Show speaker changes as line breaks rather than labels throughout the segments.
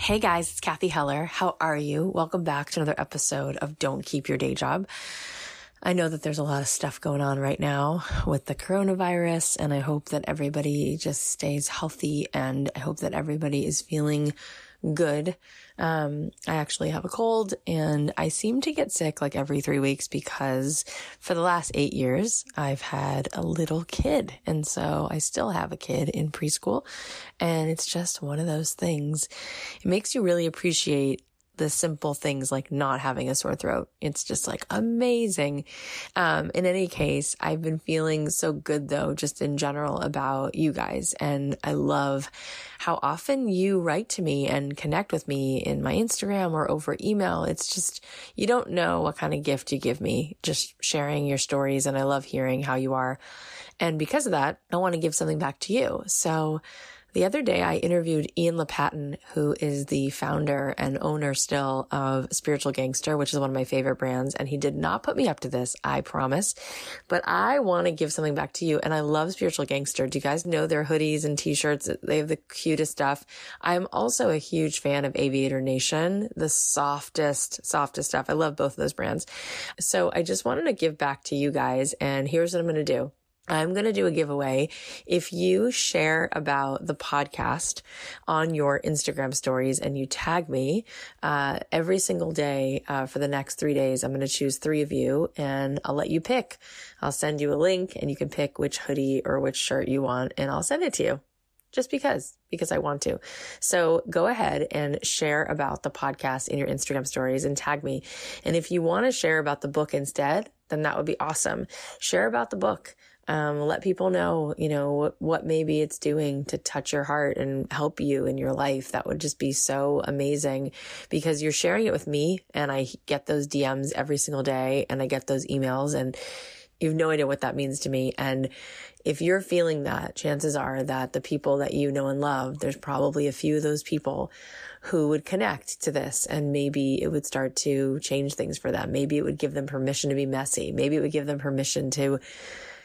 Hey guys, it's Cathy Heller. How are you? Welcome back to another episode of Don't Keep Your Day Job. I know that there's a lot of stuff going on right now with the coronavirus, and I hope that everybody just stays healthy and I hope that everybody is feeling good. Um, I actually have a cold and I seem to get sick like every three weeks because for the last eight years, I've had a little kid. And so I still have a kid in preschool and it's just one of those things. It makes you really appreciate the simple things like not having a sore throat. It's just like amazing. Um, in any case, I've been feeling so good though, just in general about you guys. And I love how often you write to me and connect with me in my Instagram or over email. It's just, you don't know what kind of gift you give me just sharing your stories. And I love hearing how you are. And because of that, I want to give something back to you. So the other day, I interviewed Ian Lopatin, who is the founder and owner still of Spiritual Gangster, which is one of my favorite brands. And he did not put me up to this, I promise. But I want to give something back to you. And I love Spiritual Gangster. Do you guys know their hoodies and t-shirts? They have the cutest stuff. I'm also a huge fan of Aviator Nation, the softest, softest stuff. I love both of those brands. So I just wanted to give back to you guys. And here's what I'm going to do. I'm going to do a giveaway. If you share about the podcast on your Instagram stories and you tag me, uh, every single day, uh, for the next three days, I'm going to choose three of you and I'll let you pick. I'll send you a link and you can pick which hoodie or which shirt you want and I'll send it to you just because, because I want to. So go ahead and share about the podcast in your Instagram stories and tag me. And if you want to share about the book instead, then that would be awesome. Share about the book. Um, let people know, you know, what, what maybe it's doing to touch your heart and help you in your life. That would just be so amazing because you're sharing it with me and I get those DMs every single day and I get those emails and you have no idea what that means to me. And if you're feeling that, chances are that the people that you know and love, there's probably a few of those people who would connect to this and maybe it would start to change things for them. Maybe it would give them permission to be messy. Maybe it would give them permission to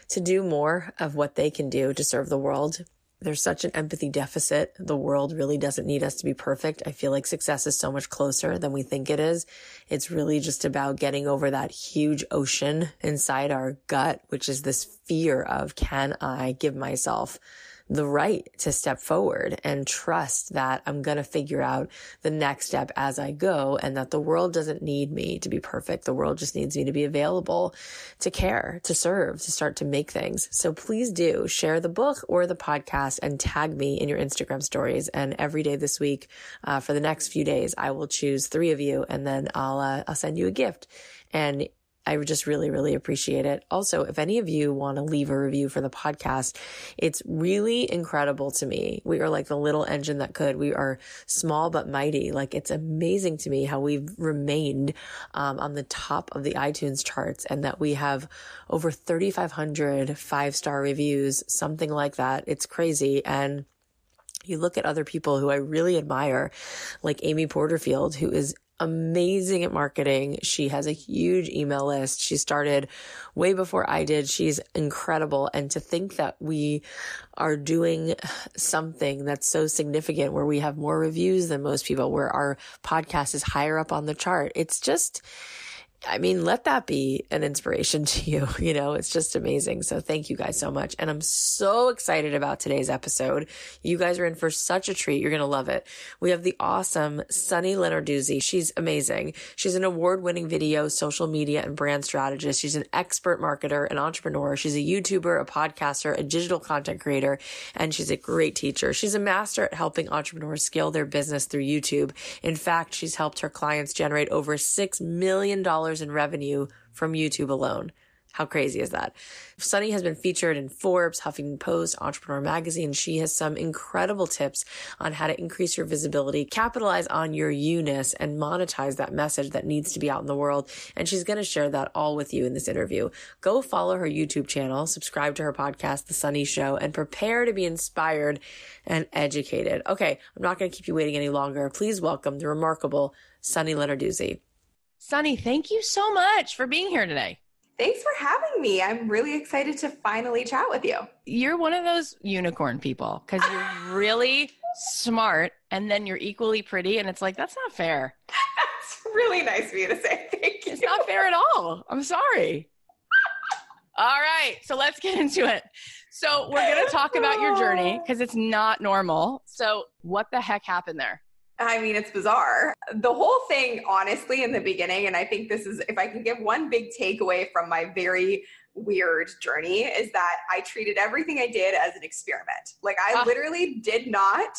to do more of what they can do to serve the world. There's such an empathy deficit. The world really doesn't need us to be perfect. I feel like success is so much closer than we think it is. It's really just about getting over that huge ocean inside our gut, which is this fear of, can I give myself the right to step forward and trust that I'm going to figure out the next step as I go and that the world doesn't need me to be perfect. The world just needs me to be available to care, to serve, to start to make things. So please do share the book or the podcast and tag me in your Instagram stories. And every day this week, uh, for the next few days, I will choose three of you and then I'll, uh, I'll send you a gift. And I just really, really appreciate it. Also, if any of you want to leave a review for the podcast, it's really incredible to me. We are like the little engine that could. We are small but mighty. Like it's amazing to me how we've remained um, on the top of the iTunes charts and that we have over 3,500 five star reviews, something like that. It's crazy. And you look at other people who I really admire, like Amy Porterfield, who is amazing at marketing. She has a huge email list. She started way before I did. She's incredible. And to think that we are doing something that's so significant where we have more reviews than most people, where our podcast is higher up on the chart. It's just, I mean, let that be an inspiration to you. You know, it's just amazing. So thank you guys so much. And I'm so excited about today's episode. You guys are in for such a treat. You're going to love it. We have the awesome Sunny Lenarduzzi. She's amazing. She's an award winning video, social media and brand strategist. She's an expert marketer an entrepreneur. She's a YouTuber, a podcaster, a digital content creator, and she's a great teacher. She's a master at helping entrepreneurs scale their business through YouTube. In fact, she's helped her clients generate over $6 million in revenue from YouTube alone. How crazy is that? Sunny has been featured in Forbes, Huffington Post, Entrepreneur Magazine. She has some incredible tips on how to increase your visibility, capitalize on your you-ness, and monetize that message that needs to be out in the world. And she's going to share that all with you in this interview. Go follow her YouTube channel, subscribe to her podcast, The Sunny Show, and prepare to be inspired and educated. Okay, I'm not going to keep you waiting any longer. Please welcome the remarkable Sunny Lenarduzzi. Sunny, thank you so much for being here today.
Thanks for having me. I'm really excited to finally chat with you.
You're one of those unicorn people because you're really
smart, and then you're equally pretty. And it's like, that's not fair.
That's really nice of you to say. Thank you.
It's not fair at all. I'm sorry. All right, so let's get into it. So, we're going to talk about your journey because it's not normal. So, what the heck happened there?
I mean, it's bizarre. The whole thing, honestly, in the beginning, and I think this is, if I can give one big takeaway from my very weird journey, is that I treated everything I did as an experiment. Like, I uh, literally did not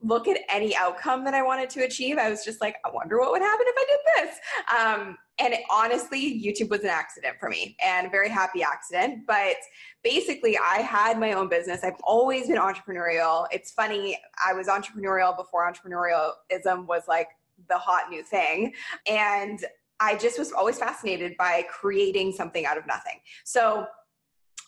look at any outcome that I wanted to achieve. I was just like, I wonder what would happen if I did this. Um, and it, honestly, YouTube was an accident for me and a very happy accident. But basically, I had my own business. I've always been entrepreneurial. It's funny, I was entrepreneurial before entrepreneurialism was like the hot new thing. And I just was always fascinated by creating something out of nothing. So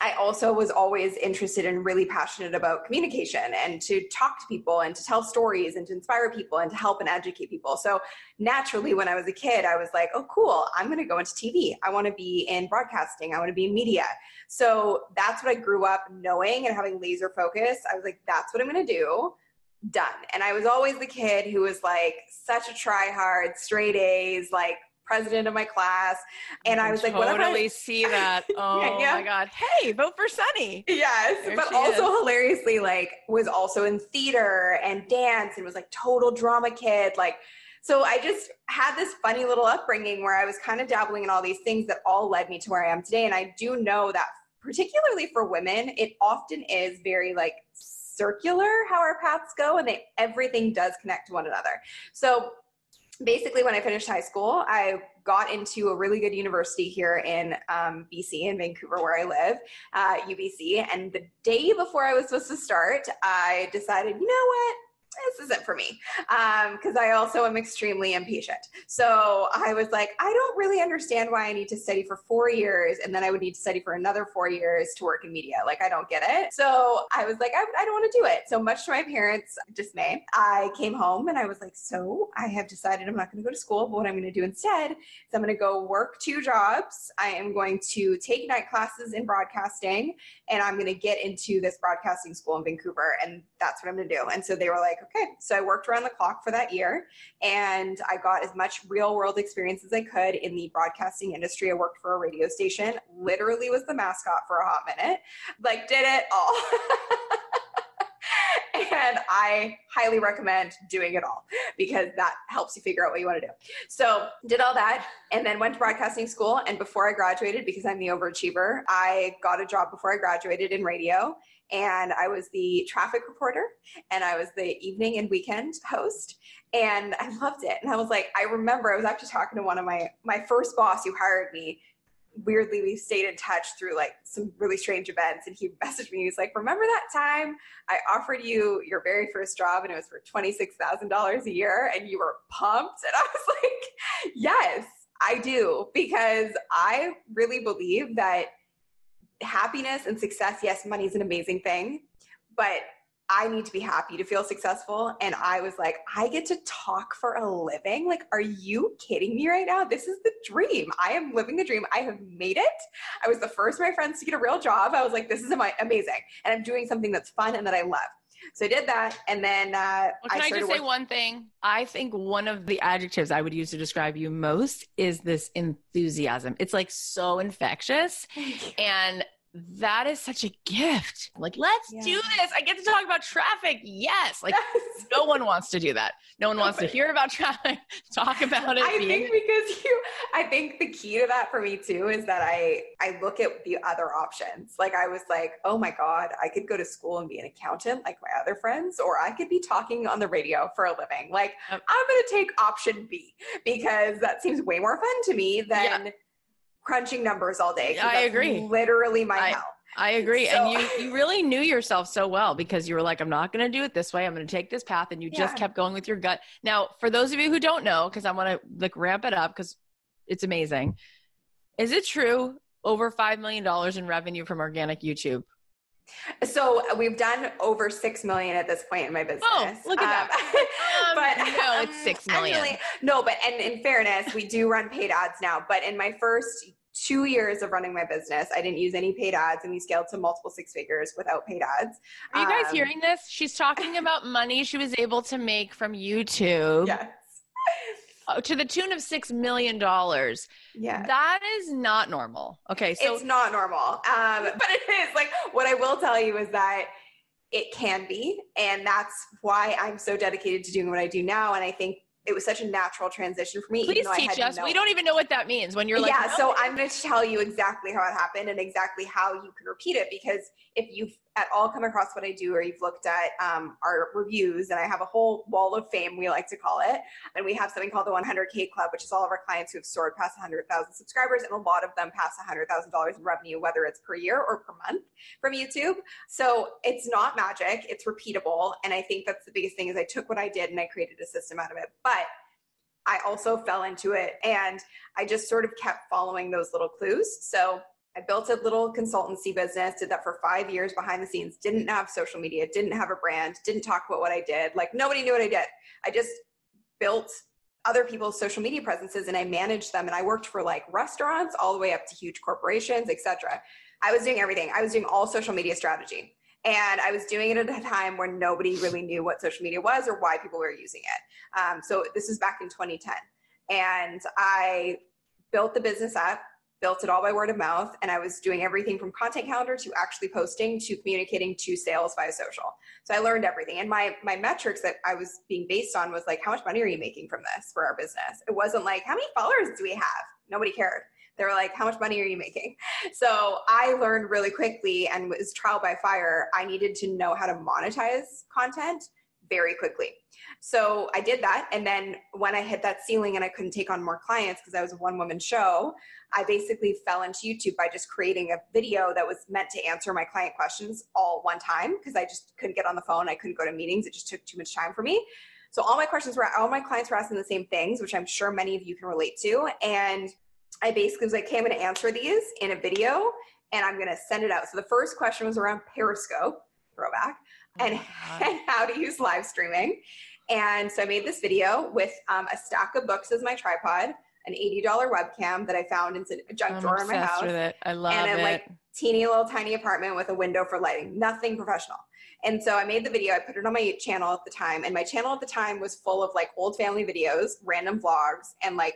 I also was always interested and really passionate about communication and to talk to people and to tell stories and to inspire people and to help and educate people. So naturally, when I was a kid, I was like, oh, cool, I'm going to go into TV. I want to be in broadcasting. I want to be in media. So that's what I grew up knowing and having laser focus. I was like, that's what I'm going to do. Done. And I was always the kid who was like such a try hard, straight A's, like president of my class. And I, I was like,
totally. I see that. Oh yeah. my God. Hey, vote for Sunny.
Yes. There but also is. hilariously, like, was also in theater and dance and was like total drama kid. Like, so I just had this funny little upbringing where I was kind of dabbling in all these things that all led me to where I am today. And I do know that particularly for women, it often is very like circular how our paths go and they everything does connect to one another. So basically when i finished high school i got into a really good university here in um, bc in vancouver where i live uh, ubc and the day before i was supposed to start i decided you know what this isn't for me because um, I also am extremely impatient. So I was like, I don't really understand why I need to study for four years and then I would need to study for another four years to work in media. Like, I don't get it. So I was like, I, I don't want to do it. So much to my parents' dismay, I came home and I was like, so I have decided I'm not going to go to school, but what I'm going to do instead is I'm going to go work two jobs. I am going to take night classes in broadcasting and I'm going to get into this broadcasting school in Vancouver. And that's what I'm going to do. And so they were like, okay. So I worked around the clock for that year and I got as much real world experience as I could in the broadcasting industry. I worked for a radio station, literally was the mascot for a hot minute, like, did it all. and I highly recommend doing it all because that helps you figure out what you want to do. So, did all that and then went to broadcasting school. And before I graduated, because I'm the overachiever, I got a job before I graduated in radio and I was the traffic reporter and I was the evening and weekend host and I loved it. And I was like, I remember I was actually talking to one of my my first boss who hired me. Weirdly, we stayed in touch through like some really strange events. And he messaged me. He was like, Remember that time I offered you your very first job and it was for $26,000 a year and you were pumped? And I was like, Yes, I do. Because I really believe that happiness and success, yes, money is an amazing thing, but I need to be happy to feel successful. And I was like, I get to talk for a living. Like, are you kidding me right now? This is the dream. I am living the dream. I have made it. I was the first of my friends to get a real job. I was like, this is amazing. And I'm doing something that's fun and that I love. So I did that, and then uh,
well, can I, I just say one thing? I think one of the adjectives I would use to describe you most is this enthusiasm. It's like so infectious, and that is such a gift. Like, let's yeah. do this. I get to talk about traffic. Yes. Like, yes. no one wants to do that. No one wants to hear about traffic, talk about it.
I think because you, I think the key to that for me too is that I, I look at the other options. Like, I was like, oh my God, I could go to school and be an accountant like my other friends, or I could be talking on the radio for a living. Like. I'm going to take option B because that seems way more fun to me than. Yeah crunching numbers all day.
I agree.
Literally my
I,
hell.
I agree. So, and you, you really knew yourself so well because you were like, I'm not going to do it this way. I'm going to take this path. And you yeah. just kept going with your gut. Now, for those of you who don't know, because I want to like ramp it up because it's amazing. Is it true over $5 million in revenue from organic YouTube?
So we've done over six million at this point in my business.
Oh, look at um, that! Um, but no, it's six million.
No, but and in fairness, we do run paid ads now. But in my first two years of running my business. I didn't use any paid ads and we scaled to multiple six figures without paid ads.
Are you guys um, hearing this? She's talking about money she was able to make from YouTube.
Yes.
Oh, to the tune of six million dollars.
Yeah,
that is not normal. Okay,
so it's not normal, um, but it is. Like what I will tell you is that it can be, and that's why I'm so dedicated to doing what I do now. And I think it was such a natural transition for me.
Please teach us. We don't even know what that means when you're like,
yeah. So I'm going to tell you exactly how it happened and exactly how you can repeat it because if you've at all come across what I do or you've looked at um, our reviews, and I have a whole wall of fame, we like to call it. And we have something called the 100K Club, which is all of our clients who have soared past 100,000 subscribers, and a lot of them pass $100,000 in revenue, whether it's per year or per month from YouTube. So it's not magic, it's repeatable. And I think that's the biggest thing is I took what I did and I created a system out of it. But I also fell into it and I just sort of kept following those little clues. So I built a little consultancy business, did that for five years behind the scenes, didn't have social media, didn't have a brand, didn't talk about what I did. Like nobody knew what I did. I just built other people's social media presences and I managed them and I worked for like restaurants all the way up to huge corporations, etc. I was doing everything. I was doing all social media strategy. And I was doing it at a time where nobody really knew what social media was or why people were using it. Um, so this is back in 2010. And I built the business up built it all by word of mouth and i was doing everything from content calendar to actually posting to communicating to sales via social. So i learned everything. And my my metrics that i was being based on was like how much money are you making from this for our business? It wasn't like how many followers do we have? Nobody cared. They were like how much money are you making? So i learned really quickly and was trial by fire. I needed to know how to monetize content very quickly. So I did that. And then when I hit that ceiling and I couldn't take on more clients because I was a one woman show, I basically fell into YouTube by just creating a video that was meant to answer my client questions all one time because I just couldn't get on the phone. I couldn't go to meetings. It just took too much time for me. So all my questions were, all my clients were asking the same things, which I'm sure many of you can relate to. And I basically was like, okay, I'm going to answer these in a video and I'm going to send it out. So the first question was around Periscope, throwback, oh and, and how to use live streaming. And so I made this video with um, a stack of books as my tripod, an $80 webcam that I found in a junk I'm drawer in my house.
With it. I love
and
a
it. like teeny little tiny apartment with a window for lighting, nothing professional. And so I made the video, I put it on my channel at the time, and my channel at the time was full of like old family videos, random vlogs, and like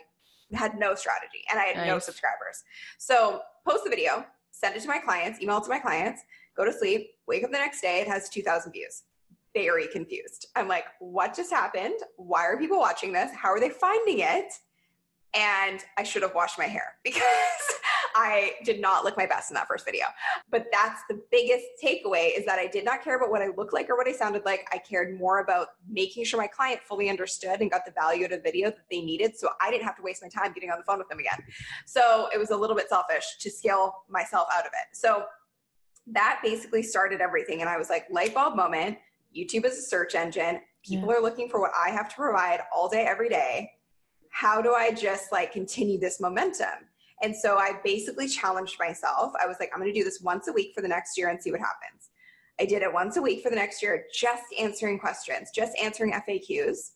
had no strategy and I had nice. no subscribers. So post the video, send it to my clients, email it to my clients, go to sleep, wake up the next day, it has 2,000 views very confused. I'm like, what just happened? Why are people watching this? How are they finding it? And I should have washed my hair because I did not look my best in that first video. But that's the biggest takeaway is that I did not care about what I looked like or what I sounded like. I cared more about making sure my client fully understood and got the value out of the video that they needed. So I didn't have to waste my time getting on the phone with them again. So it was a little bit selfish to scale myself out of it. So that basically started everything. And I was like, light bulb moment YouTube is a search engine. People yeah. are looking for what I have to provide all day, every day. How do I just like continue this momentum? And so I basically challenged myself. I was like, I'm going to do this once a week for the next year and see what happens. I did it once a week for the next year, just answering questions, just answering FAQs,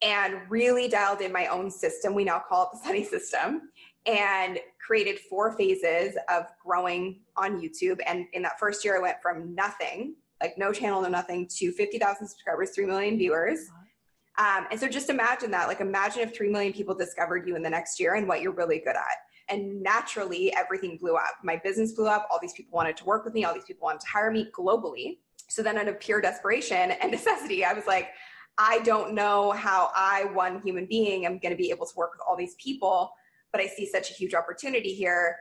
and really dialed in my own system. We now call it the Sunny system, and created four phases of growing on YouTube. And in that first year, I went from nothing like no channel, no nothing, to 50,000 subscribers, 3 million viewers. Um, and so just imagine that. Like, imagine if 3 million people discovered you in the next year and what you're really good at. And naturally, everything blew up. My business blew up. All these people wanted to work with me. All these people wanted to hire me globally. So then, out of pure desperation and necessity, I was like, I don't know how I, one human being, am going to be able to work with all these people, but I see such a huge opportunity here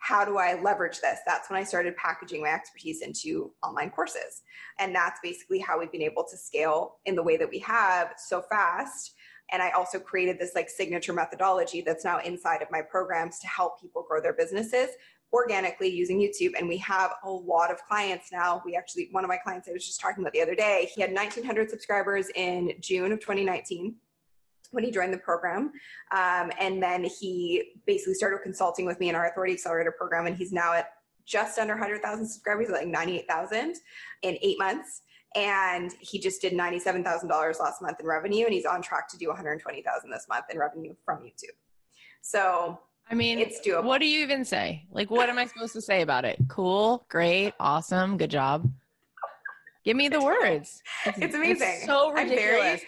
how do I leverage this? That's when I started packaging my expertise into online courses. And that's basically how we've been able to scale in the way that we have so fast. And I also created this like signature methodology that's now inside of my programs to help people grow their businesses organically using YouTube. And we have a lot of clients now. We actually, one of my clients I was just talking about the other day, he had 1,900 subscribers in June of 2019 when he joined the program. Um, and then he basically started consulting with me in our Authority Accelerator program. And he's now at just under 100,000 subscribers, like 98,000 in eight months. And he just did $97,000 last month in revenue. And he's on track to do 120,000 this month in revenue from YouTube. So
I mean,
It's doable.
What do you even say? Like, what am I supposed to say about it? Cool, great, awesome, good job. Give me the words.
It's amazing.
so
I'm
ridiculous.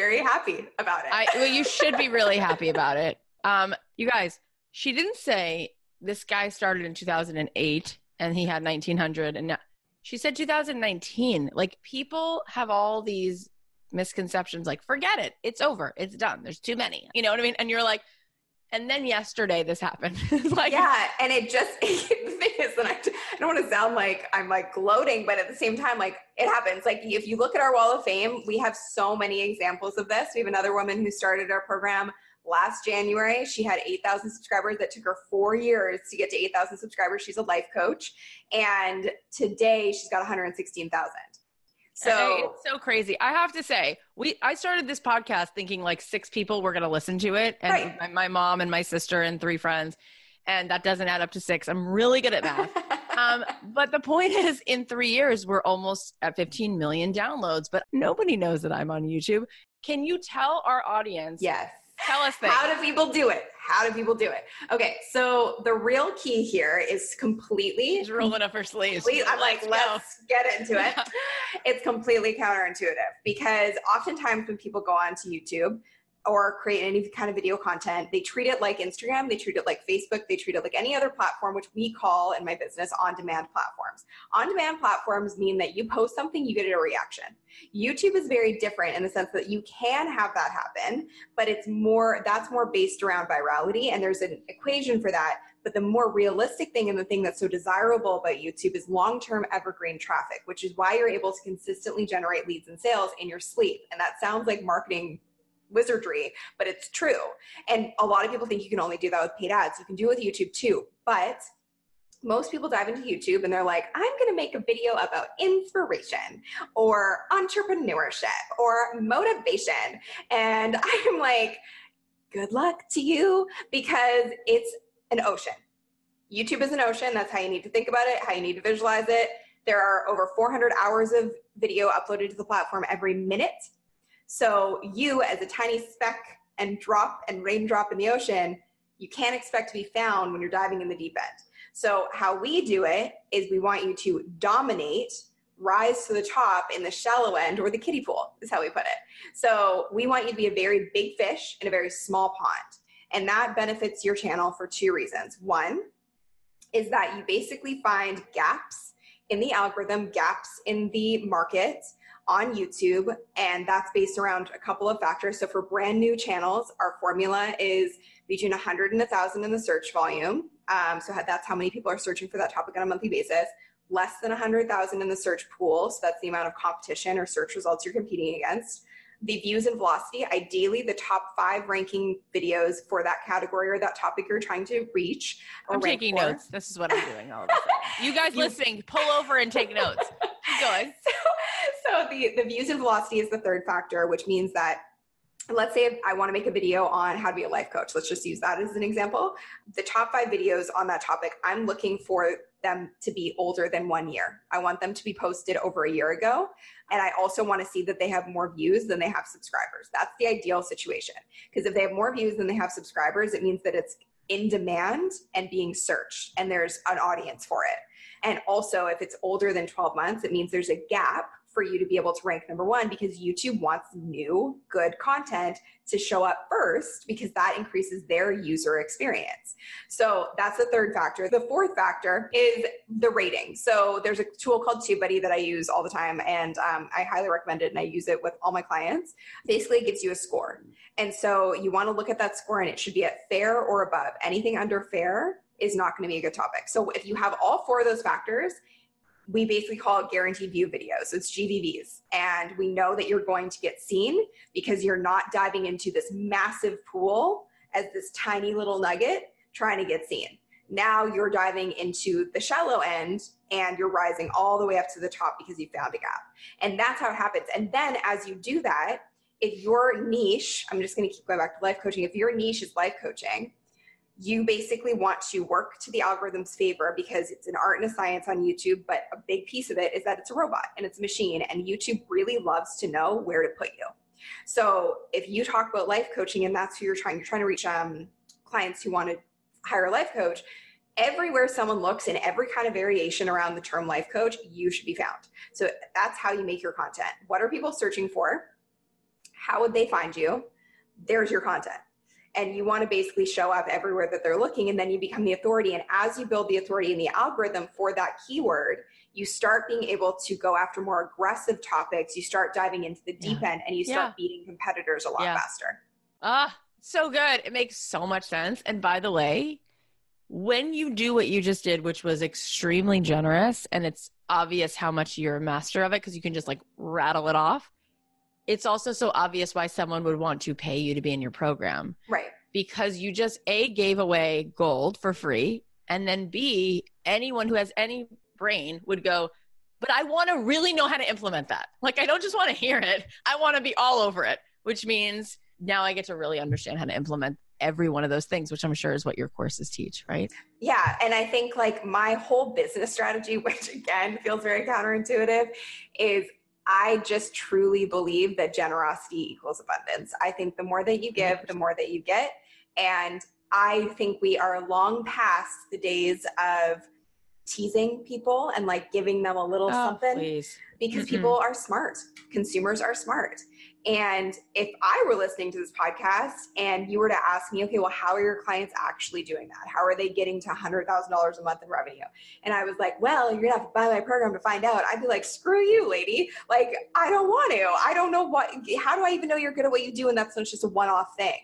Very, happy about it.
I well, you should be really happy about it. Um, you guys, she didn't say this guy started in 2008 and he had 1900 and now she said 2019. Like people have all these misconceptions like forget it. It's over. It's done. There's too many. You know what I mean? And you're like and then yesterday this happened. like
yeah, and it just the thing is that I, I don't want to sound like I'm like gloating, but at the same time, like it happens. Like if you look at our wall of fame, we have so many examples of this. We have another woman who started our program last January. She had 8,000 subscribers. That took her four years to get to 8,000 subscribers. She's a life coach, and today she's got 116,000. So
it's so crazy. I have to say, we I started this podcast thinking like six people were going to listen to it, and
Right.
my, my mom and my sister and three friends, and that doesn't add up to six. I'm really good at math. um, but the point is, in three years, we're almost at 15 million downloads, but nobody knows that I'm on YouTube. Can you tell our audience?
yes.
Tell us things.
How do people do it? How do people do it? Okay, so the real key here is completely.
She's rolling up her sleeves.
complete- I'm like,
go.
let's get into it. it's completely counterintuitive because oftentimes when people go onto YouTube or create any kind of video content, they treat it like Instagram, they treat it like Facebook, they treat it like any other platform, which we call in my business on demand platforms. On demand platforms mean that you post something, you get a reaction. YouTube is very different in the sense that you can have that happen, but it's more that's more based around virality and there's an equation for that but the more realistic thing and the thing that's so desirable about YouTube is long term evergreen traffic, which is why you're able to consistently generate leads and sales in your sleep. And that sounds like marketing wizardry, but it's true. And a lot of people think you can only do that with paid ads. You can do it with YouTube too. But most people dive into YouTube and they're like, I'm going to make a video about inspiration or entrepreneurship or motivation. And I'm like, good luck to you because it's an ocean. YouTube is an ocean. That's how you need to think about it, how you need to visualize it. There are over 400 hours of video uploaded to the platform every minute. So, you as a tiny speck and drop and raindrop in the ocean, you can't expect to be found when you're diving in the deep end. So, how we do it is we want you to dominate, rise to the top in the shallow end or the kiddie pool, is how we put it. So, we want you to be a very big fish in a very small pond. And that benefits your channel for two reasons. One is that you basically find gaps in the algorithm, gaps in the market on YouTube, and that's based around a couple of factors. So for brand new channels, our formula is between 100 and 1,000 in the search volume. Um, so that's how many people are searching for that topic on a monthly basis. Less than 100,000 in the search pool, so that's the amount of competition or search results you're competing against. The views and velocity, ideally the top five ranking videos for that category or that topic you're trying to reach.
I'm taking
for.
notes. This is what I'm doing all of a sudden. You guys listening, pull over and take notes. Keep going.
so, so the, the views and velocity is the third factor, which means that let's say I want to make a video on how to be a life coach. Let's just use that as an example. The top five videos on that topic, I'm looking for them to be older than one year. I want them to be posted over a year ago. And I also want to see that they have more views than they have subscribers. That's the ideal situation. Because if they have more views than they have subscribers, it means that it's in demand and being searched, and there's an audience for it. And also, if it's older than 12 months, it means there's a gap for you to be able to rank number one because YouTube wants new, good content to show up first because that increases their user experience. So that's the third factor. The fourth factor is the rating. So there's a tool called TubeBuddy that I use all the time, and um, I highly recommend it, and I use it with all my clients. Basically, it gives you a score. And so you want to look at that score, and it should be at fair or above. Anything under fair is not going to be a good topic. So if you have all four of those factors, we basically call it guaranteed view videos. So it's GVVs. And we know that you're going to get seen because you're not diving into this massive pool as this tiny little nugget trying to get seen. Now you're diving into the shallow end and you're rising all the way up to the top because you found a gap. And that's how it happens. And then as you do that, if your niche, I'm just going to keep going back to life coaching, if your niche is life coaching, you basically want to work to the algorithm's favor because it's an art and a science on YouTube, but a big piece of it is that it's a robot and it's a machine, and YouTube really loves to know where to put you. So if you talk about life coaching and that's who you're trying, you're trying to reach um, clients who want to hire a life coach, everywhere someone looks in every kind of variation around the term life coach, you should be found. So that's how you make your content. What are people searching for? How would they find you? There's your content. And you want to basically show up everywhere that they're looking, and then you become the authority. And as you build the authority in the algorithm for that keyword, you start being able to go after more aggressive topics. You start diving into the deep yeah. end and you start yeah. beating competitors a lot yeah. faster.
Ah, so good. It makes so much sense. And by the way, when you do what you just did, which was extremely generous, and it's obvious how much you're a master of it because you can just like rattle it off. It's also so obvious why someone would want to pay you to be in your program.
Right.
Because you just A, gave away gold for free. And then B, anyone who has any brain would go, but I want to really know how to implement that. Like, I don't just want to hear it, I want to be all over it, which means now I get to really understand how to implement every one of those things, which I'm sure is what your courses teach, right?
Yeah. And I think like my whole business strategy, which again feels very counterintuitive, is I just truly believe that generosity equals abundance. I think the more that you give, the more that you get. And I think we are long past the days of teasing people and like giving them a little oh, something
please.
because mm-hmm. people are smart. Consumers are smart. And if I were listening to this podcast and you were to ask me, okay, well, how are your clients actually doing that? How are they getting to $100,000 a month in revenue? And I was like, well, you're gonna have to buy my program to find out. I'd be like, screw you, lady. Like, I don't want to. I don't know what, how do I even know you're good at what you do? And that's just a one off thing.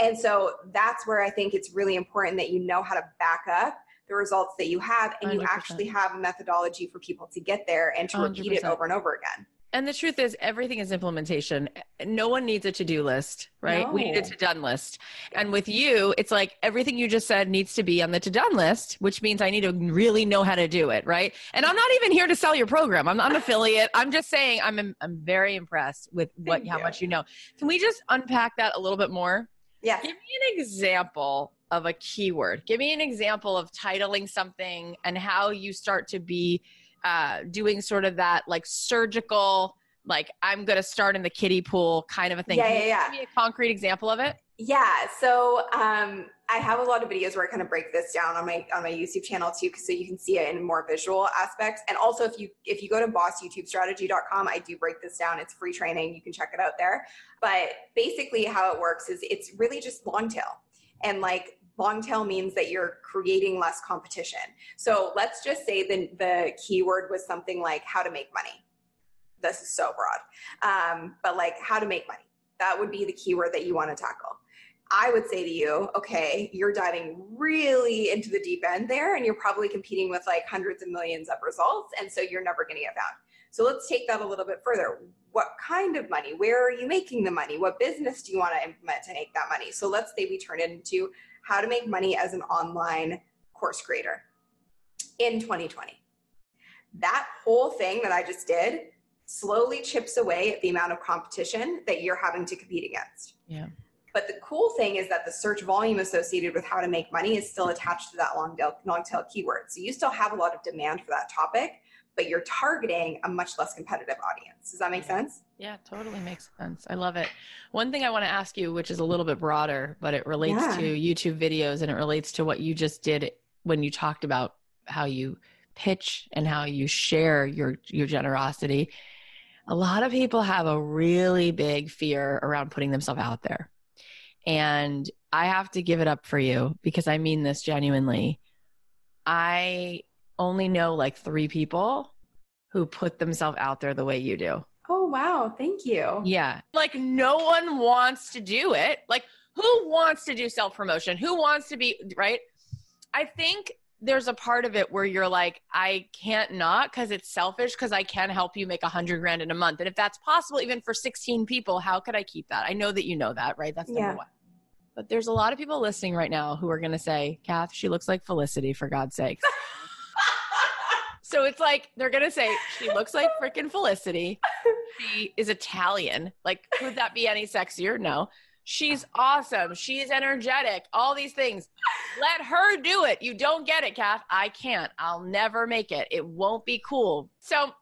And so that's where I think it's really important that you know how to back up the results that you have and 100%. you actually have a methodology for people to get there and to 100%. repeat it over and over again.
And the truth is, everything is implementation. No one needs a to do list, right? No. We need a to done list. And with you, it's like everything you just said needs to be on the to done list, which means I need to really know how to do it, right? And I'm not even here to sell your program. I'm not an affiliate. I'm just saying I'm I'm very impressed with what Thank how you. much you know. Can we just unpack that a little bit more?
Yeah.
Give me an example of a keyword. Give me an example of titling something and how you start to be uh, doing sort of that like surgical, like I'm going to start in the kiddie pool kind of a thing.
Yeah, yeah, yeah.
Give me a concrete example of it.
Yeah. So um, I have a lot of videos where I kind of break this down on my on my YouTube channel too, so you can see it in more visual aspects. And also, if you if you go to bossyoutube.strategy.com, I do break this down. It's free training. You can check it out there. But basically, how it works is it's really just long tail, and like long tail means that you're creating less competition. So let's just say the, the keyword was something like how to make money. This is so broad. Um, but like how to make money. That would be the keyword that you want to tackle. I would say to you, okay, you're diving really into the deep end there and you're probably competing with like hundreds of millions of results. And so you're never going to get found. So let's take that a little bit further. What kind of money? Where are you making the money? What business do you want to implement to make that money? So let's say we turn it into how to make money as an online course creator in 2020. That whole thing that I just did slowly chips away at the amount of competition that you're having to compete against.
Yeah.
But the cool thing is that the search volume associated with how to make money is still attached to that long tail, long tail keyword. So you still have a lot of demand for that topic, but you're targeting a much less competitive audience. Does that make sense?
Yeah, totally makes sense. I love it. One thing I want to ask you, which is a little bit broader, but it relates yeah. to YouTube videos and it relates to what you just did when you talked about how you pitch and how you share your your generosity. A lot of people have a really big fear around putting themselves out there. And I have to give it up for you because I mean this genuinely. I only know like three people who put themselves out there the way you do.
Oh, wow. Thank you.
Yeah. Like, no one wants to do it. Like, who wants to do self promotion? Who wants to be, right? I think there's a part of it where you're like, I can't not because it's selfish because I can help you make a hundred grand in a month. And if that's possible, even for 16 people, how could I keep that? I know that you know that, right? That's number yeah. one. But there's a lot of people listening right now who are going to say, Cath, she looks like Felicity, for God's sake. So it's like they're gonna say she looks like freaking Felicity. She is Italian. Like, could that be any sexier? No. She's awesome. She's energetic. All these things. Let her do it. You don't get it, Cath. I can't. I'll never make it. It won't be cool. So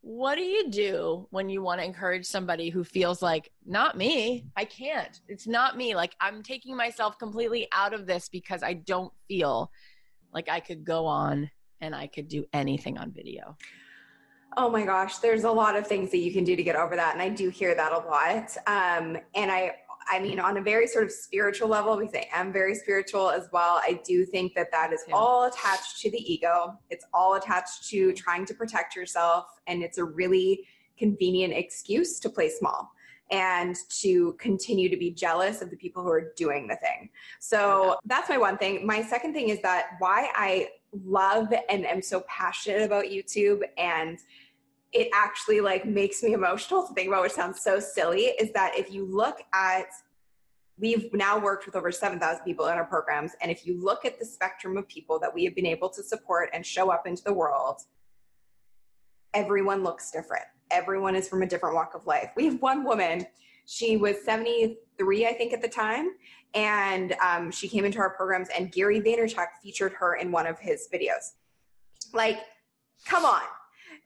what do you do when you want to encourage somebody who feels like not me i can't it's not me like i'm taking myself completely out of this because i don't feel like i could go on and i could do anything on video
Oh my gosh, there's a lot of things that you can do to get over that, and I do hear that a lot. Um, and I, I mean, on a very sort of spiritual level, because I am very spiritual as well. I do think that that is all attached to the ego. It's all attached to trying to protect yourself, and it's a really convenient excuse to play small and to continue to be jealous of the people who are doing the thing. So that's my one thing. My second thing is that why I love and am so passionate about YouTube and it actually like makes me emotional to think about, which sounds so silly, is that if you look at we've now worked with over 7,000 people in our programs. And if you look at the spectrum of people that we have been able to support and show up into the world, everyone looks different. Everyone is from a different walk of life. We have one woman, she was 73, I think, at the time. And um, she came into our programs, and Gary Vaynerchuk featured her in one of his videos. Like, come on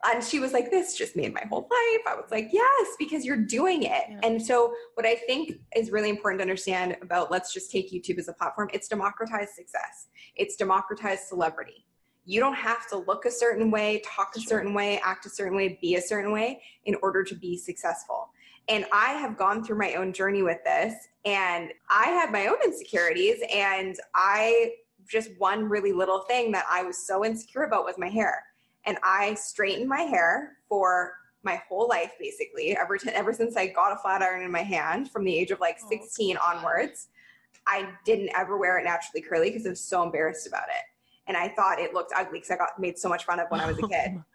and she was like, This just made my whole life. I was like, Yes, because you're doing it. Yeah. And so, what I think is really important to understand about let's just take YouTube as a platform it's democratized success, it's democratized celebrity. You don't have to look a certain way, talk a certain way, act a certain way, be a certain way in order to be successful. And I have gone through my own journey with this, and I had my own insecurities, and I just one really little thing that I was so insecure about was my hair and I straightened my hair for my whole life basically ever t- ever since I got a flat iron in my hand from the age of like 16 oh, onwards. I didn't ever wear it naturally curly because I was so embarrassed about it. And I thought it looked ugly because I got made so much fun of when I was a kid.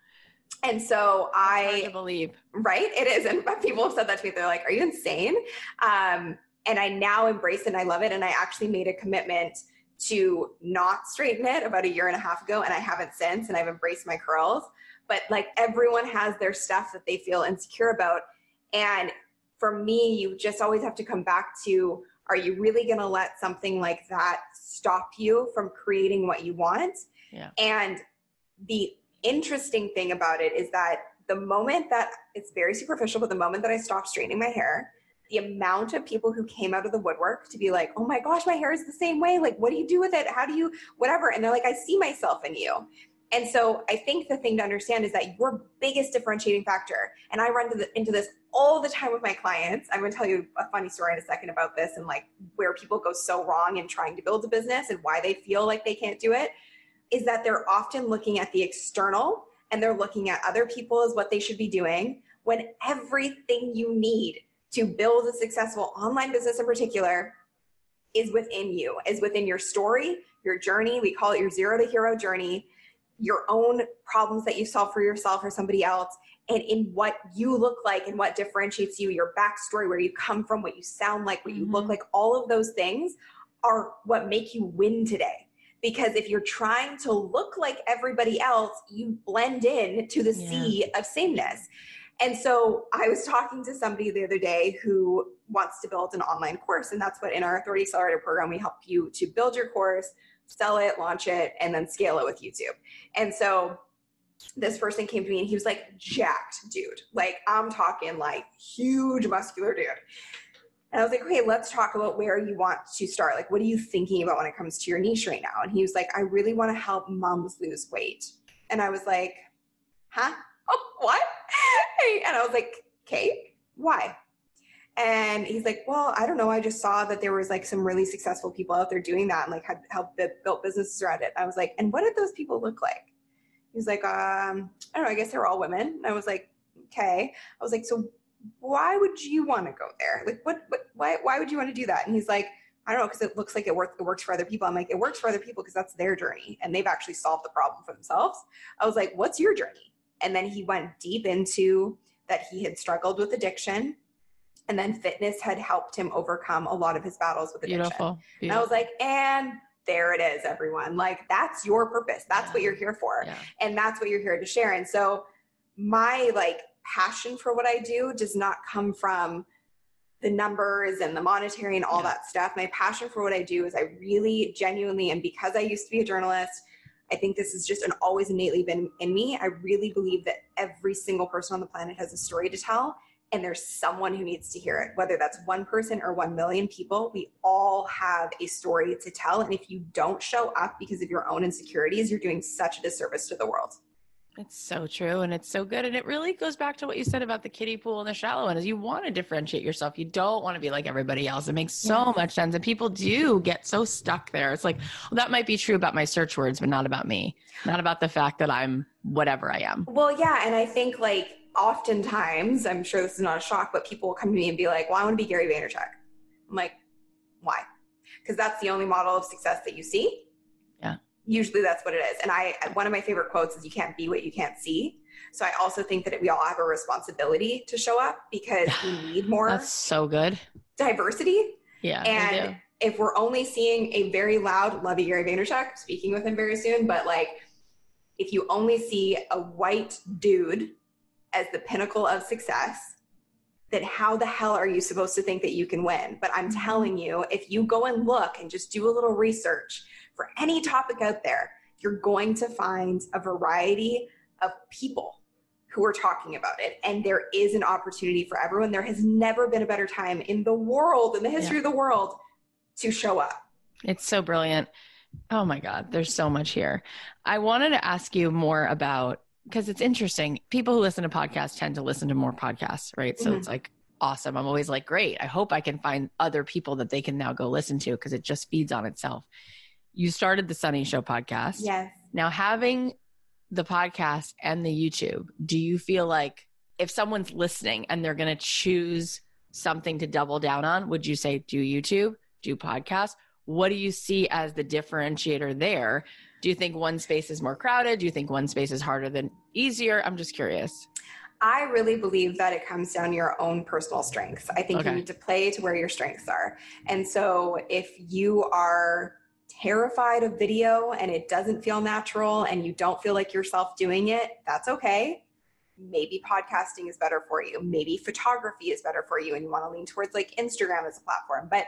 And so I
believe,
right? It is. And people have said that to me. They're like, are you insane? Um, and I now embrace it and I love it. And I actually made a commitment to not straighten it about a year and a half ago and I haven't since and I've embraced my curls but like everyone has their stuff that they feel insecure about and for me you just always have to come back to are you really going to let something like that stop you from creating what you want
yeah.
and the interesting thing about it is that the moment that it's very superficial but the moment that I stopped straightening my hair the amount of people who came out of the woodwork to be like, oh my gosh, my hair is the same way. Like, what do you do with it? How do you, whatever? And they're like, I see myself in you. And so I think the thing to understand is that your biggest differentiating factor, and I run into this all the time with my clients. I'm going to tell you a funny story in a second about this and like where people go so wrong in trying to build a business and why they feel like they can't do it. Is that they're often looking at the external and they're looking at other people as what they should be doing when everything you need to build a successful online business in particular is within you, is within your story, your journey. We call it your zero to hero journey, your own problems that you solve for yourself or somebody else, and in what you look like and what differentiates you, your backstory, where you come from, what you sound like, what you mm-hmm. look like, all of those things are what make you win today. Because if you're trying to look like everybody else, you blend in to the yeah. sea of sameness. And so I was talking to somebody the other day who wants to build an online course. And that's what in our Authority Accelerator program, we help you to build your course, sell it, launch it, and then scale it with YouTube. And so this person came to me and he was like jacked dude. Like I'm talking like huge muscular dude. And I was like, okay, let's talk about where you want to start. Like, what are you thinking about when it comes to your niche right now? And he was like, I really want to help moms lose weight. And I was like, huh? Oh, what? and I was like, okay, why? And he's like, well, I don't know. I just saw that there was like some really successful people out there doing that and like had helped built businesses around it. I was like, and what did those people look like? He's like, um, I don't know. I guess they were all women. And I was like, okay. I was like, so why would you want to go there? Like, what, what, why, why would you want to do that? And he's like, I don't know, because it looks like it, work, it works for other people. I'm like, it works for other people because that's their journey and they've actually solved the problem for themselves. I was like, what's your journey? And then he went deep into that he had struggled with addiction and then fitness had helped him overcome a lot of his battles with addiction. Beautiful. Beautiful. And I was like, and there it is, everyone. Like that's your purpose. That's yeah. what you're here for. Yeah. And that's what you're here to share. And so my like passion for what I do does not come from the numbers and the monetary and all yeah. that stuff. My passion for what I do is I really genuinely, and because I used to be a journalist, I think this has just an always innately been in me. I really believe that every single person on the planet has a story to tell and there's someone who needs to hear it whether that's one person or 1 million people we all have a story to tell and if you don't show up because of your own insecurities you're doing such a disservice to the world
it's so true and it's so good and it really goes back to what you said about the kiddie pool and the shallow end is you want to differentiate yourself. You don't want to be like everybody else. It makes so yeah. much sense and people do get so stuck there. It's like well that might be true about my search words but not about me not about the fact that i'm whatever i am.
Well yeah and i think like oftentimes i'm sure this is not a shock but people will come to me and be like well i want to be gary vaynerchuk. I'm like why? Because that's the only model of success that you see usually that's what it is. And I, one of my favorite quotes is, "You can't be what you can't see." So I also think that we all have a responsibility to show up because we need more.
That's so good.
Diversity.
Yeah.
And if we're only seeing a very loud, love you, Gary Vaynerchuk, speaking with him very soon, but like, if you only see a white dude as the pinnacle of success, then how the hell are you supposed to think that you can win? But I'm mm-hmm. telling you, if you go and look and just do a little research for any topic out there, you're going to find a variety of people who are talking about it. And there is an opportunity for everyone. There has never been a better time in the world, in the history yeah. of the world, to show up.
It's so brilliant. Oh my God, there's so much here. I wanted to ask you more about because it's interesting. People who listen to podcasts tend to listen to more podcasts, right? So mm-hmm. it's like awesome. I'm always like, great. I hope I can find other people that they can now go listen to because it just feeds on itself you started the Sunny Show podcast.
Yes.
Now, having the podcast and the YouTube, do you feel like if someone's listening and they're going to choose something to double down on, would you say do YouTube, do podcast? What do you see as the differentiator there? Do you think one space is more crowded? Do you think one space is harder than easier? I'm just curious.
I really believe that it comes down to your own personal strengths. I think okay. you need to play to where your strengths are. And so if you are terrified of video and it doesn't feel natural and you don't feel like yourself doing it, that's okay. Maybe podcasting is better for you. Maybe photography is better for you and you want to lean towards like Instagram as a platform. But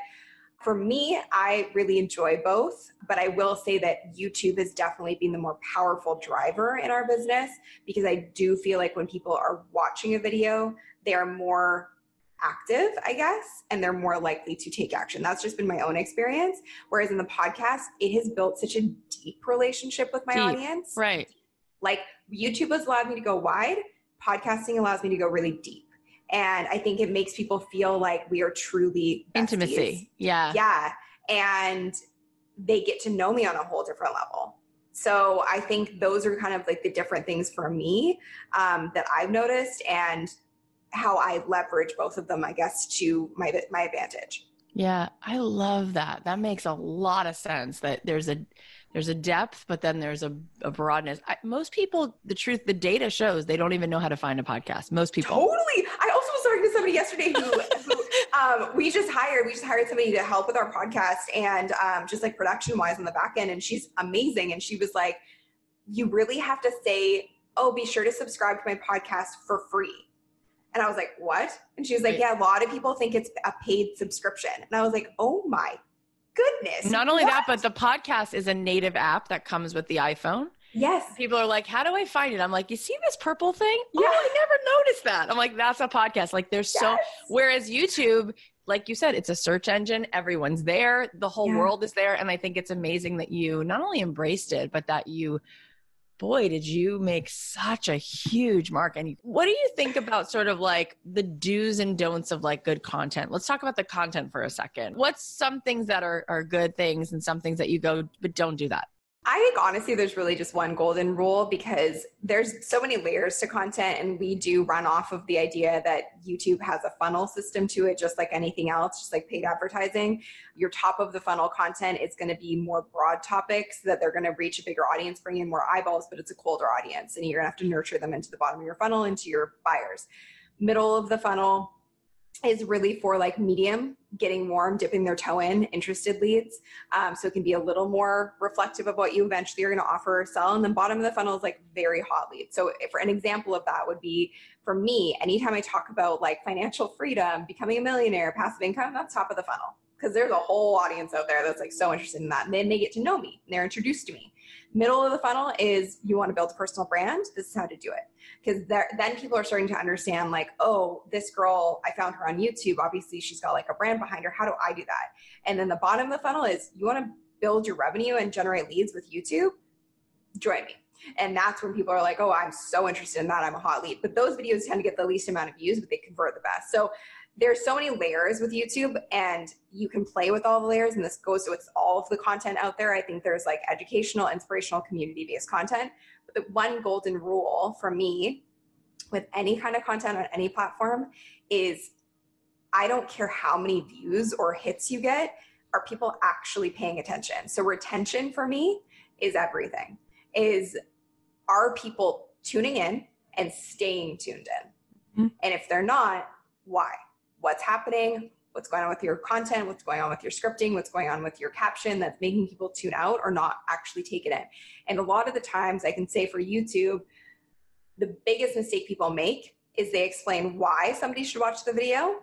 for me, I really enjoy both, but I will say that YouTube has definitely been the more powerful driver in our business because I do feel like when people are watching a video, they are more active, I guess, and they're more likely to take action. That's just been my own experience. Whereas in the podcast, it has built such a deep relationship with my deep. audience.
Right.
Like YouTube has allowed me to go wide, podcasting allows me to go really deep. And I think it makes people feel like we are truly
besties. intimacy. Yeah.
Yeah. And they get to know me on a whole different level. So I think those are kind of like the different things for me um, that I've noticed. And how I leverage both of them, I guess, to my my advantage.
Yeah, I love that. That makes a lot of sense. That there's a there's a depth, but then there's a, a broadness. I, most people, the truth, the data shows they don't even know how to find a podcast. Most people.
Totally. I also was talking to somebody yesterday who, who um, we just hired. We just hired somebody to help with our podcast and um, just like production wise on the back end, and she's amazing. And she was like, "You really have to say, oh, be sure to subscribe to my podcast for free." And I was like, what? And she was like, yeah, a lot of people think it's a paid subscription. And I was like, oh my goodness.
Not only what? that, but the podcast is a native app that comes with the iPhone.
Yes.
People are like, how do I find it? I'm like, you see this purple thing? Yeah. Oh, I never noticed that. I'm like, that's a podcast. Like, there's yes. so, whereas YouTube, like you said, it's a search engine. Everyone's there. The whole yeah. world is there. And I think it's amazing that you not only embraced it, but that you boy, did you make such a huge mark. And what do you think about sort of like the do's and don'ts of like good content? Let's talk about the content for a second. What's some things that are, are good things and some things that you go, but don't do that?
I think honestly, there's really just one golden rule because there's so many layers to content, and we do run off of the idea that YouTube has a funnel system to it, just like anything else, just like paid advertising. Your top of the funnel content is going to be more broad topics that they're going to reach a bigger audience, bring in more eyeballs, but it's a colder audience, and you're going to have to nurture them into the bottom of your funnel, into your buyers. Middle of the funnel, is really for like medium, getting warm, dipping their toe in, interested leads. Um, so it can be a little more reflective of what you eventually are going to offer or sell. And then bottom of the funnel is like very hot leads. So for an example of that would be for me, anytime I talk about like financial freedom, becoming a millionaire, passive income, that's top of the funnel. Because there's a whole audience out there that's like so interested in that. And then they get to know me and they're introduced to me. Middle of the funnel is you want to build a personal brand. This is how to do it. Because then people are starting to understand, like, oh, this girl, I found her on YouTube. Obviously, she's got like a brand behind her. How do I do that? And then the bottom of the funnel is you want to build your revenue and generate leads with YouTube. Join me. And that's when people are like, oh, I'm so interested in that. I'm a hot lead. But those videos tend to get the least amount of views, but they convert the best. So there's so many layers with YouTube and you can play with all the layers and this goes with all of the content out there. I think there's like educational, inspirational, community based content. But the one golden rule for me with any kind of content on any platform is I don't care how many views or hits you get, are people actually paying attention? So retention for me is everything. Is are people tuning in and staying tuned in? Mm-hmm. And if they're not, why? What's happening, what's going on with your content, what's going on with your scripting, what's going on with your caption that's making people tune out or not actually take it in. And a lot of the times, I can say for YouTube, the biggest mistake people make is they explain why somebody should watch the video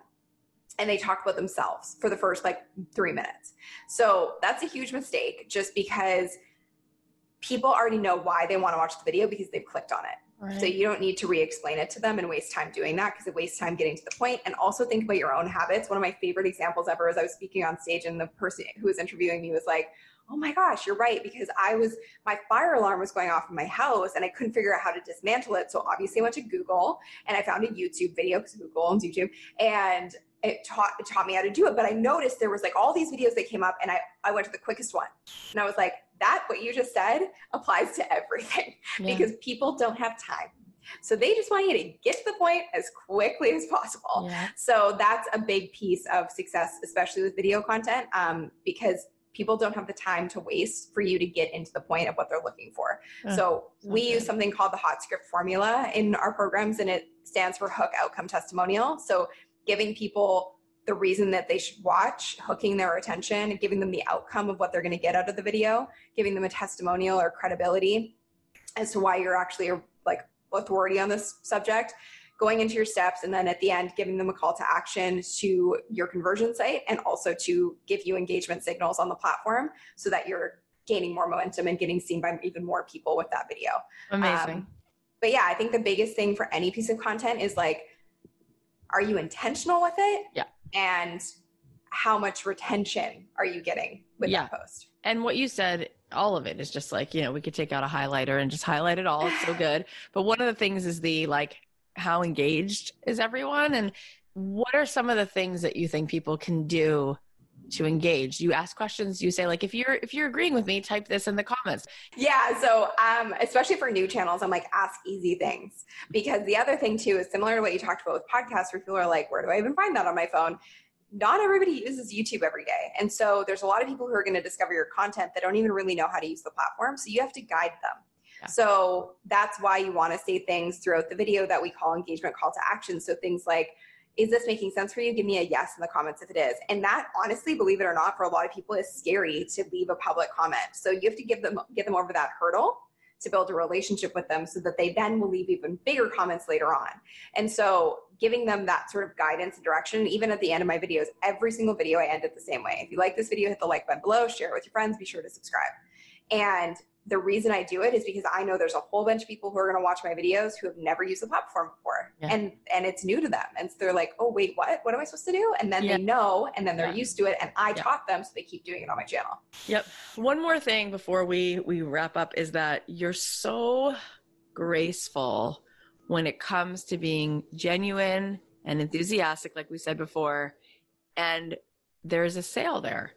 and they talk about themselves for the first like three minutes. So that's a huge mistake just because people already know why they want to watch the video because they've clicked on it. Right. So you don't need to re-explain it to them and waste time doing that because it wastes time getting to the point. And also think about your own habits. One of my favorite examples ever is I was speaking on stage and the person who was interviewing me was like, "Oh my gosh, you're right because I was my fire alarm was going off in my house and I couldn't figure out how to dismantle it. So obviously I went to Google and I found a YouTube video because Google owns YouTube and it taught it taught me how to do it. But I noticed there was like all these videos that came up and I, I went to the quickest one. And I was like, that what you just said applies to everything yeah. because people don't have time. So they just want you to get to the point as quickly as possible. Yeah. So that's a big piece of success, especially with video content, um, because people don't have the time to waste for you to get into the point of what they're looking for. Uh, so we okay. use something called the hot script formula in our programs, and it stands for hook outcome testimonial. So giving people the reason that they should watch, hooking their attention, giving them the outcome of what they're going to get out of the video, giving them a testimonial or credibility as to why you're actually a, like authority on this subject, going into your steps, and then at the end, giving them a call to action to your conversion site and also to give you engagement signals on the platform so that you're gaining more momentum and getting seen by even more people with that video.
Amazing. Um,
but yeah, I think the biggest thing for any piece of content is like, are you intentional with it?
Yeah
and how much retention are you getting with yeah. that post?
And what you said, all of it is just like, you know, we could take out a highlighter and just highlight it all. It's so good. But one of the things is the like, how engaged is everyone? And what are some of the things that you think people can do to engage. You ask questions you say like if you're if you're agreeing with me type this in the comments.
Yeah so um especially for new channels i'm like ask easy things. Because the other thing too is similar to what you talked about with podcasts where people are like where do i even find that on my phone? Not everybody uses youtube every day and so there's a lot of people who are going to discover your content that don't even really know how to use the platform so you have to guide them. Yeah. So that's why you want to say things throughout the video that we call engagement call to action. So things like, is this making sense for you? Give me a yes in the comments if it is. And that honestly, believe it or not, for a lot of people is scary to leave a public comment. So you have to give them get them over that hurdle to build a relationship with them so that they then will leave even bigger comments later on. And so giving them that sort of guidance and direction, even at the end of my videos, every single video I end it the same way. If you like this video, hit the like button below, share it with your friends, be sure to subscribe. And the reason I do it is because I know there's a whole bunch of people who are going to watch my videos who have never used the platform before, yeah. and and it's new to them, and so they're like, "Oh wait, what? What am I supposed to do?" And then yeah. they know, and then they're yeah. used to it, and I taught them, so they keep doing it on my channel.
Yep. One more thing before we we wrap up is that you're so graceful when it comes to being genuine and enthusiastic, like we said before, and there's a sale there,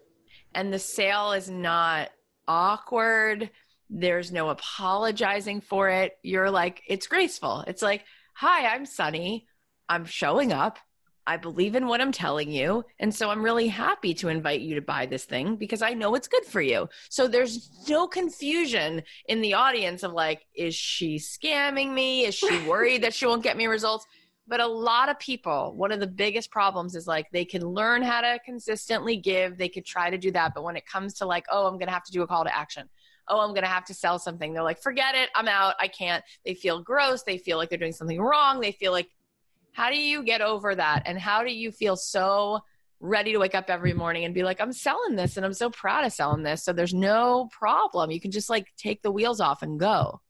and the sale is not awkward there's no apologizing for it. You're like, it's graceful. It's like, hi, I'm Sunny. I'm showing up. I believe in what I'm telling you. And so I'm really happy to invite you to buy this thing because I know it's good for you. So there's no confusion in the audience of like, is she scamming me? Is she worried that she won't get me results? But a lot of people, one of the biggest problems is like they can learn how to consistently give, they could try to do that. But when it comes to like, oh, I'm going to have to do a call to action, oh, I'm going to have to sell something. They're like, forget it. I'm out. I can't. They feel gross. They feel like they're doing something wrong. They feel like, how do you get over that? And how do you feel so ready to wake up every morning and be like, I'm selling this and I'm so proud of selling this. So there's no problem. You can just like take the wheels off and go.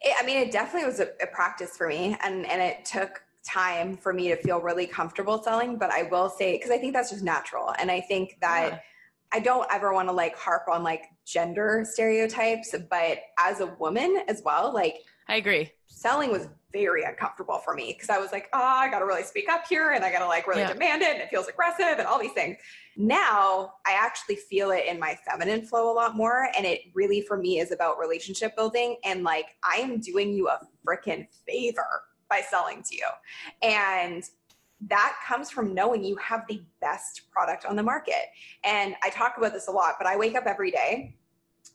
It, I mean, it definitely was a, a practice for me and, and it took time for me to feel really comfortable selling. But I will say, because I think that's just natural. And I think that yeah. I don't ever want to like harp on like gender stereotypes, but as a woman as well, like
I agree.
Selling was very uncomfortable for me because I was like, oh, I got to really speak up here and I got to like really yeah. demand it and it feels aggressive and all these things. Now I actually feel it in my feminine flow a lot more. And it really for me is about relationship building. And like, I am doing you a freaking favor by selling to you. And that comes from knowing you have the best product on the market. And I talk about this a lot, but I wake up every day.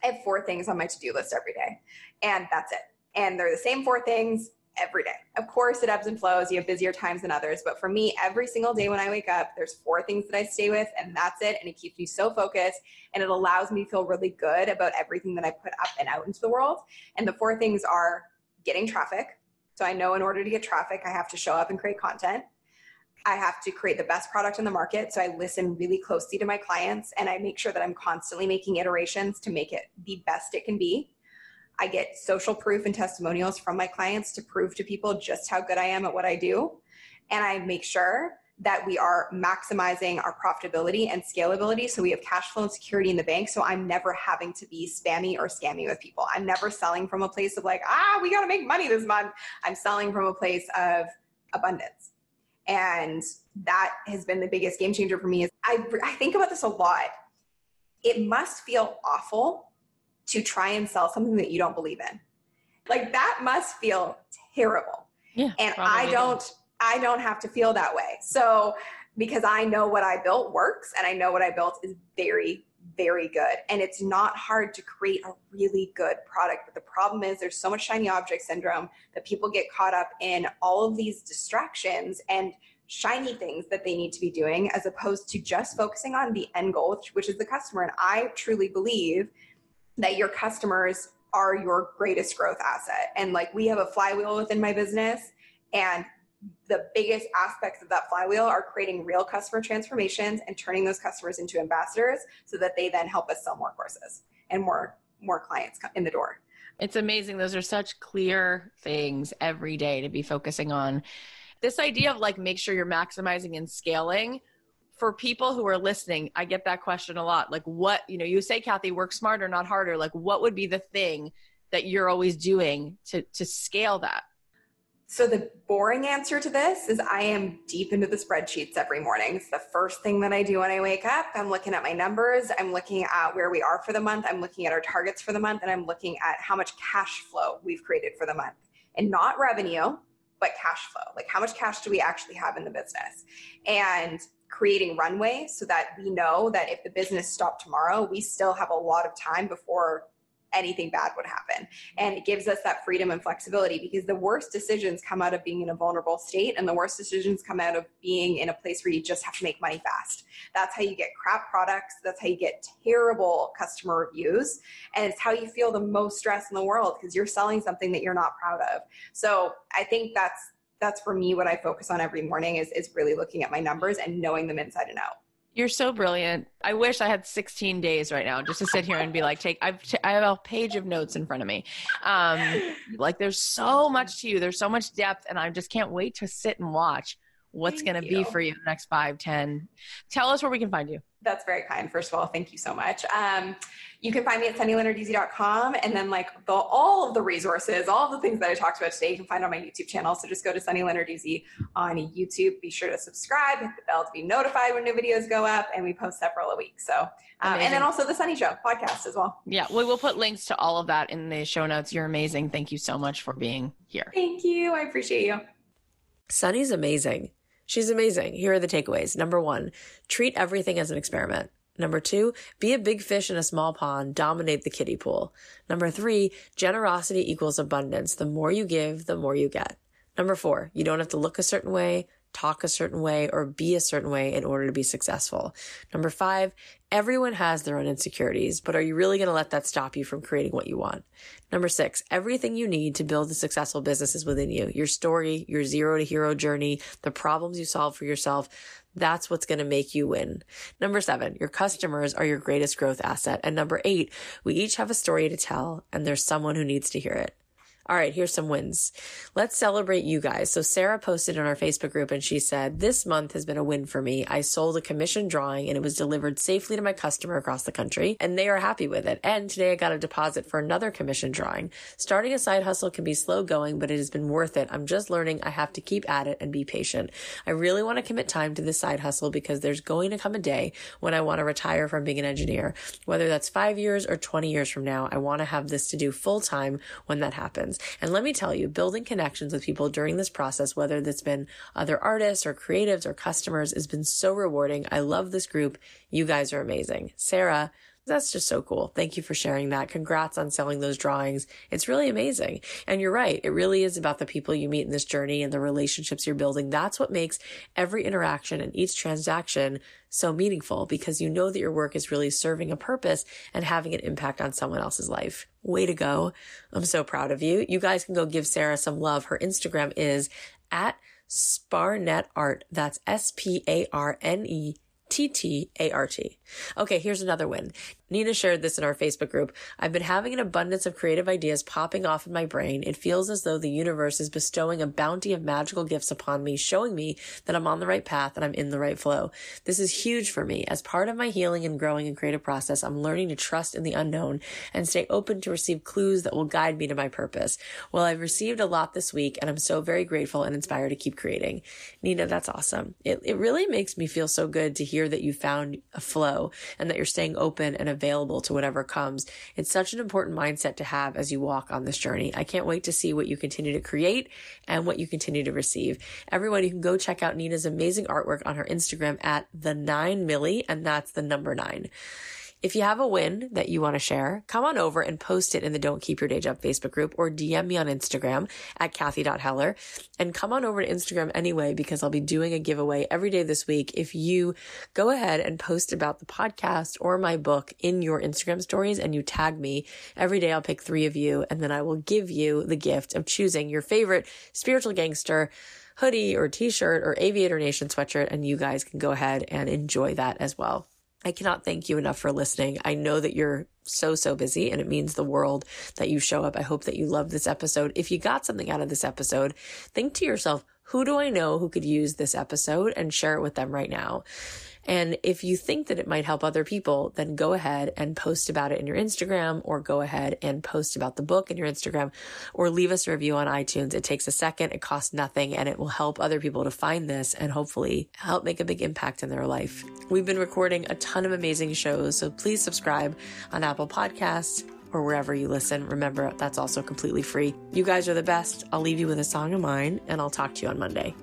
I have four things on my to do list every day, and that's it. And they're the same four things every day. Of course, it ebbs and flows. You have busier times than others. But for me, every single day when I wake up, there's four things that I stay with, and that's it. And it keeps me so focused and it allows me to feel really good about everything that I put up and out into the world. And the four things are getting traffic. So I know in order to get traffic, I have to show up and create content. I have to create the best product in the market. So I listen really closely to my clients and I make sure that I'm constantly making iterations to make it the best it can be. I get social proof and testimonials from my clients to prove to people just how good I am at what I do. And I make sure that we are maximizing our profitability and scalability. So we have cash flow and security in the bank. So I'm never having to be spammy or scammy with people. I'm never selling from a place of like, ah, we got to make money this month. I'm selling from a place of abundance. And that has been the biggest game changer for me. Is I, I think about this a lot. It must feel awful to try and sell something that you don't believe in. Like that must feel terrible.
Yeah,
and I don't I don't have to feel that way. So because I know what I built works and I know what I built is very very good. And it's not hard to create a really good product. But the problem is there's so much shiny object syndrome that people get caught up in all of these distractions and shiny things that they need to be doing as opposed to just focusing on the end goal which, is the customer. And i truly believe that your customers are your greatest growth asset. And like we have a flywheel within my business, and the biggest aspects of that flywheel are creating real customer transformations and turning those customers into ambassadors so that they then help us sell more courses and more more clients in the door.
It's amazing. Those are such clear things every day to be focusing on. This idea of like make sure you're maximizing and scaling for people who are listening, I get that question a lot. Like, what, you know, you say, Cathy, work smarter, not harder. Like, what would be the thing that you're always doing to, to scale that?
So, the boring answer to this is I am deep into the spreadsheets every morning. It's the first thing that I do when I wake up. I'm looking at my numbers, I'm looking at where we are for the month, I'm looking at our targets for the month, and I'm looking at how much cash flow we've created for the month. And not revenue, but cash flow. Like, how much cash do we actually have in the business? And creating runway so that we know that if the business stopped tomorrow, we still have a lot of time before anything bad would happen. Mm-hmm. And it gives us that freedom and flexibility because the worst decisions come out of being in a vulnerable state and the worst decisions come out of being in a place where you just have to make money fast. That's how you get crap products. That's how you get terrible customer reviews. And it's how you feel the most stress in the world because you're selling something that you're not proud of. So I think that's that's for me what I focus on every morning is is really looking at my numbers and knowing them inside and out.
You're so brilliant. I wish I had 16 days right now just to sit here and be like, take, I've, t- I have a page of notes in front of me. Um, like there's so much to you. There's so much depth and I just can't wait to sit and watch what's going to be for you the next five, 10. Tell us where we can find you.
That's very kind. First of all, thank you so much. Um, you can find me at sunnylenarduzzi.com and then like the, all of the resources, all of the things that I talked about today, you can find on my YouTube channel. So just go to Sunny Lenarduzzi on YouTube. Be sure to subscribe, hit the bell to be notified when new videos go up, and we post several a week. So, um, and then also the Sunny Show podcast as well.
Yeah, we will put links to all of that in the show notes. You're amazing. Thank you so much for being here.
Thank you. I appreciate you.
Sunny's amazing. She's amazing. Here are the takeaways. Number one, treat everything as an experiment. Number two, be a big fish in a small pond, dominate the kiddie pool. Number three, generosity equals abundance. The more you give, the more you get. Number four, you don't have to look a certain way talk a certain way, or be a certain way in order to be successful. Number five, everyone has their own insecurities, but are you really going to let that stop you from creating what you want? Number six, everything you need to build a successful business is within you. Your story, your zero to hero journey, the problems you solve for yourself. That's what's going to make you win. Number seven, your customers are your greatest growth asset. And number eight, we each have a story to tell and there's someone who needs to hear it. All right, here's some wins. Let's celebrate you guys. So Sarah posted in our Facebook group and she said, this month has been a win for me. I sold a commission drawing and it was delivered safely to my customer across the country and they are happy with it. And today I got a deposit for another commission drawing. Starting a side hustle can be slow going, but it has been worth it. I'm just learning I have to keep at it and be patient. I really want to commit time to this side hustle because there's going to come a day when I want to retire from being an engineer. Whether that's five years or 20 years from now, I want to have this to do full time when that happens. And let me tell you, building connections with people during this process, whether that's been other artists or creatives or customers, has been so rewarding. I love this group. You guys are amazing. Sarah, that's just so cool. Thank you for sharing that. Congrats on selling those drawings. It's really amazing. And you're right. It really is about the people you meet in this journey and the relationships you're building. That's what makes every interaction and each transaction so meaningful because you know that your work is really serving a purpose and having an impact on someone else's life. Way to go. I'm so proud of you. You guys can go give Sarah some love. Her Instagram is at Sparnett Art. That's S P A R N E T T A R T. Okay, here's another win. Nina shared this in our Facebook group. I've been having an abundance of creative ideas popping off in my brain. It feels as though the universe is bestowing a bounty of magical gifts upon me, showing me that I'm on the right path and I'm in the right flow. This is huge for me. As part of my healing and growing and creative process, I'm learning to trust in the unknown and stay open to receive clues that will guide me to my purpose. Well, I've received a lot this week and I'm so very grateful and inspired to keep creating. Nina, that's awesome. It, it really makes me feel so good to hear that you found a flow and that you're staying open and available to whatever comes. It's such an important mindset to have as you walk on this journey. I can't wait to see what you continue to create and what you continue to receive. Everyone, you can go check out Nina's amazing artwork on her Instagram at the nine milli, and that's the number nine. If you have a win that you want to share, come on over and post it in the Don't Keep Your Day Job Facebook group or DM me on Instagram at Cathy.Heller and come on over to Instagram anyway because I'll be doing a giveaway every day this week. If you go ahead and post about the podcast or my book in your Instagram stories and you tag me every day, I'll pick three of you and then I will give you the gift of choosing your favorite spiritual gangster hoodie or t-shirt or aviator nation sweatshirt and you guys can go ahead and enjoy that as well. I cannot thank you enough for listening. I know that you're so, so busy and it means the world that you show up. I hope that you love this episode. If you got something out of this episode, think to yourself, who do I know who could use this episode and share it with them right now? And if you think that it might help other people, then go ahead and post about it in your Instagram or go ahead and post about the book in your Instagram or leave us a review on iTunes. It takes a second. It costs nothing and it will help other people to find this and hopefully help make a big impact in their life. We've been recording a ton of amazing shows. So please subscribe on Apple Podcasts or wherever you listen. Remember, that's also completely free. You guys are the best. I'll leave you with a song of mine and I'll talk to you on Monday.